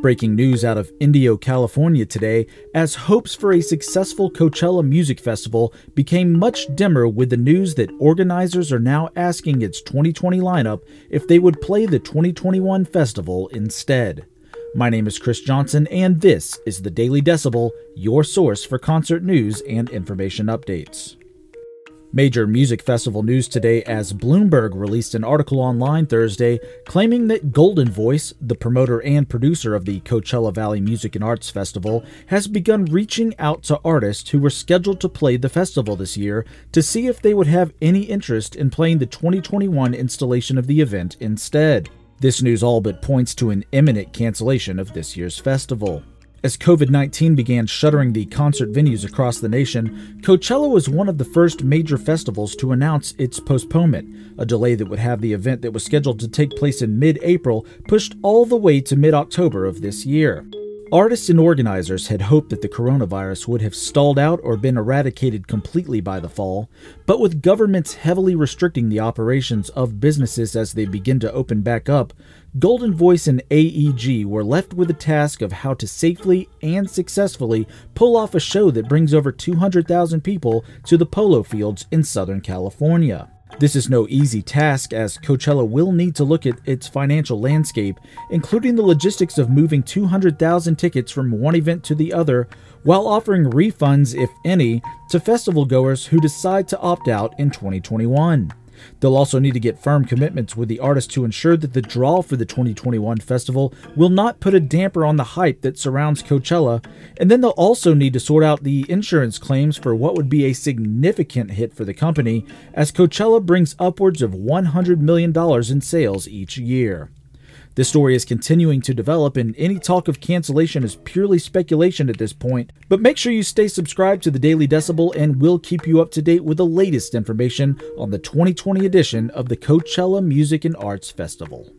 Breaking news out of Indio, California today as hopes for a successful Coachella Music Festival became much dimmer with the news that organizers are now asking its 2020 lineup if they would play the 2021 festival instead. My name is Chris Johnson, and this is the Daily Decibel, your source for concert news and information updates. Major music festival news today as Bloomberg released an article online Thursday claiming that Goldenvoice, the promoter and producer of the Coachella Valley Music and Arts Festival, has begun reaching out to artists who were scheduled to play the festival this year to see if they would have any interest in playing the 2021 installation of the event instead. This news all but points to an imminent cancellation of this year's festival. As COVID 19 began shuttering the concert venues across the nation, Coachella was one of the first major festivals to announce its postponement, a delay that would have the event that was scheduled to take place in mid April pushed all the way to mid October of this year. Artists and organizers had hoped that the coronavirus would have stalled out or been eradicated completely by the fall, but with governments heavily restricting the operations of businesses as they begin to open back up, Goldenvoice and AEG were left with the task of how to safely and successfully pull off a show that brings over 200,000 people to the polo fields in Southern California. This is no easy task as Coachella will need to look at its financial landscape, including the logistics of moving 200,000 tickets from one event to the other, while offering refunds, if any, to festival goers who decide to opt out in 2021. They'll also need to get firm commitments with the artist to ensure that the draw for the 2021 festival will not put a damper on the hype that surrounds Coachella, and then they'll also need to sort out the insurance claims for what would be a significant hit for the company, as Coachella brings upwards of $100 million in sales each year. This story is continuing to develop, and any talk of cancellation is purely speculation at this point. But make sure you stay subscribed to the Daily Decibel, and we'll keep you up to date with the latest information on the 2020 edition of the Coachella Music and Arts Festival.